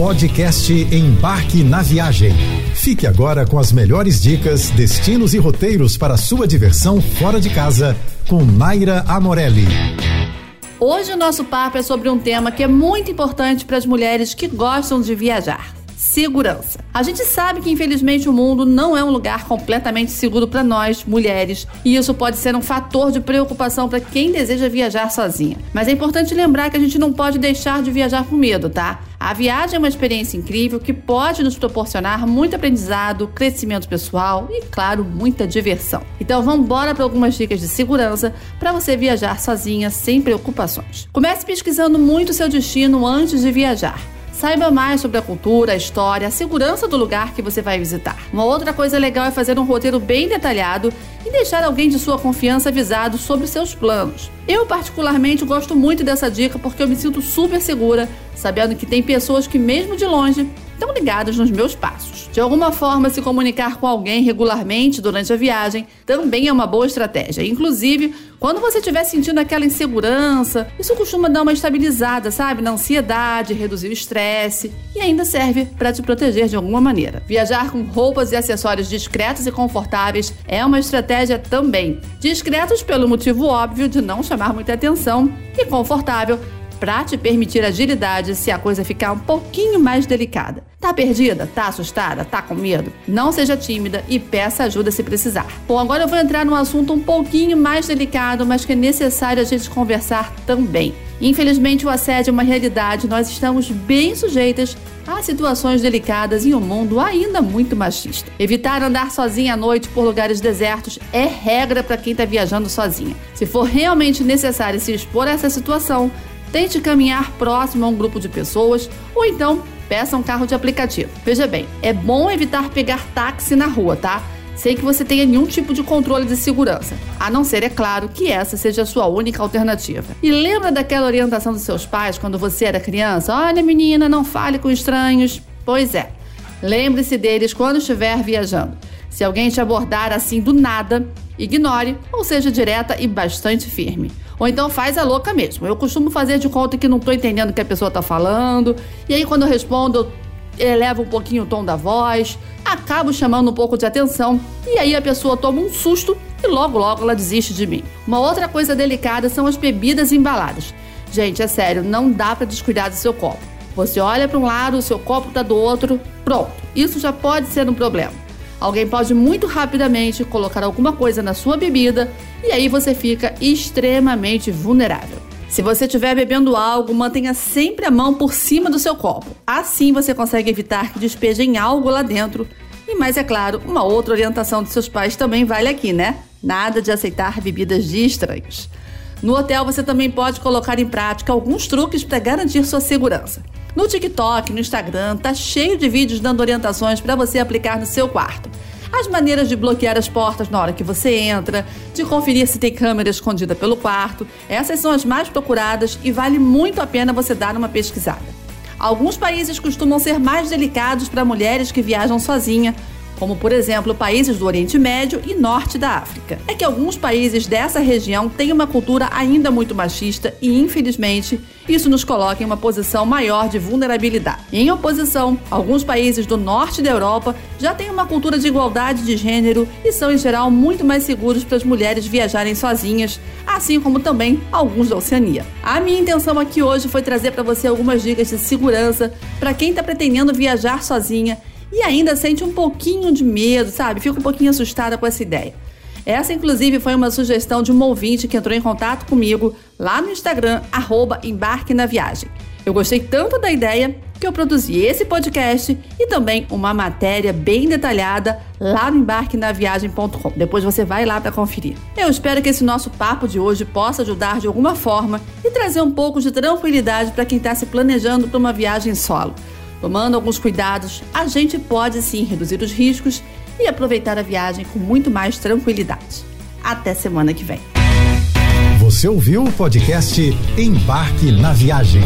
Podcast Embarque na Viagem. Fique agora com as melhores dicas, destinos e roteiros para sua diversão fora de casa com Naira Amorelli. Hoje o nosso papo é sobre um tema que é muito importante para as mulheres que gostam de viajar segurança. A gente sabe que infelizmente o mundo não é um lugar completamente seguro para nós, mulheres, e isso pode ser um fator de preocupação para quem deseja viajar sozinha. Mas é importante lembrar que a gente não pode deixar de viajar com medo, tá? A viagem é uma experiência incrível que pode nos proporcionar muito aprendizado, crescimento pessoal e, claro, muita diversão. Então vamos embora para algumas dicas de segurança para você viajar sozinha sem preocupações. Comece pesquisando muito seu destino antes de viajar. Saiba mais sobre a cultura, a história, a segurança do lugar que você vai visitar. Uma outra coisa legal é fazer um roteiro bem detalhado e deixar alguém de sua confiança avisado sobre seus planos. Eu, particularmente, gosto muito dessa dica porque eu me sinto super segura, sabendo que tem pessoas que, mesmo de longe, estão ligadas nos meus passos. De alguma forma, se comunicar com alguém regularmente durante a viagem também é uma boa estratégia. Inclusive, quando você estiver sentindo aquela insegurança, isso costuma dar uma estabilizada, sabe? Na ansiedade, reduzir o estresse e ainda serve para te proteger de alguma maneira. Viajar com roupas e acessórios discretos e confortáveis é uma estratégia também. Discretos pelo motivo óbvio de não chamar muita atenção e confortável para te permitir agilidade se a coisa ficar um pouquinho mais delicada. Tá perdida? Tá assustada? Tá com medo? Não seja tímida e peça ajuda se precisar. Bom, agora eu vou entrar num assunto um pouquinho mais delicado, mas que é necessário a gente conversar também. Infelizmente, o assédio é uma realidade, nós estamos bem sujeitas a situações delicadas em um mundo ainda muito machista. Evitar andar sozinha à noite por lugares desertos é regra para quem está viajando sozinha. Se for realmente necessário se expor a essa situação, tente caminhar próximo a um grupo de pessoas ou então peça um carro de aplicativo. Veja bem, é bom evitar pegar táxi na rua, tá? Sem que você tenha nenhum tipo de controle de segurança, a não ser, é claro, que essa seja a sua única alternativa. E lembra daquela orientação dos seus pais quando você era criança? Olha, menina, não fale com estranhos. Pois é, lembre-se deles quando estiver viajando. Se alguém te abordar assim do nada, ignore ou seja direta e bastante firme. Ou então faz a louca mesmo. Eu costumo fazer de conta que não estou entendendo o que a pessoa está falando. E aí, quando eu respondo, eu elevo um pouquinho o tom da voz, acabo chamando um pouco de atenção. E aí a pessoa toma um susto e logo, logo ela desiste de mim. Uma outra coisa delicada são as bebidas embaladas. Gente, é sério, não dá para descuidar do seu copo. Você olha para um lado, o seu copo está do outro, pronto. Isso já pode ser um problema. Alguém pode muito rapidamente colocar alguma coisa na sua bebida e aí você fica extremamente vulnerável. Se você estiver bebendo algo, mantenha sempre a mão por cima do seu copo. Assim você consegue evitar que despejem algo lá dentro. E mais é claro, uma outra orientação dos seus pais também vale aqui, né? Nada de aceitar bebidas de estranhos. No hotel você também pode colocar em prática alguns truques para garantir sua segurança. No TikTok, no Instagram, tá cheio de vídeos dando orientações para você aplicar no seu quarto. As maneiras de bloquear as portas na hora que você entra, de conferir se tem câmera escondida pelo quarto, essas são as mais procuradas e vale muito a pena você dar uma pesquisada. Alguns países costumam ser mais delicados para mulheres que viajam sozinha, como por exemplo países do Oriente Médio e Norte da África. É que alguns países dessa região têm uma cultura ainda muito machista e, infelizmente, isso nos coloca em uma posição maior de vulnerabilidade. Em oposição, alguns países do norte da Europa já têm uma cultura de igualdade de gênero e são, em geral, muito mais seguros para as mulheres viajarem sozinhas, assim como também alguns da Oceania. A minha intenção aqui hoje foi trazer para você algumas dicas de segurança para quem está pretendendo viajar sozinha e ainda sente um pouquinho de medo, sabe? Fica um pouquinho assustada com essa ideia. Essa, inclusive, foi uma sugestão de um ouvinte que entrou em contato comigo lá no Instagram, arroba Embarque na Viagem. Eu gostei tanto da ideia que eu produzi esse podcast e também uma matéria bem detalhada lá no embarquenaviagem.com. Depois você vai lá para conferir. Eu espero que esse nosso papo de hoje possa ajudar de alguma forma e trazer um pouco de tranquilidade para quem está se planejando para uma viagem solo. Tomando alguns cuidados, a gente pode sim reduzir os riscos e aproveitar a viagem com muito mais tranquilidade. Até semana que vem. Você ouviu o podcast Embarque na Viagem.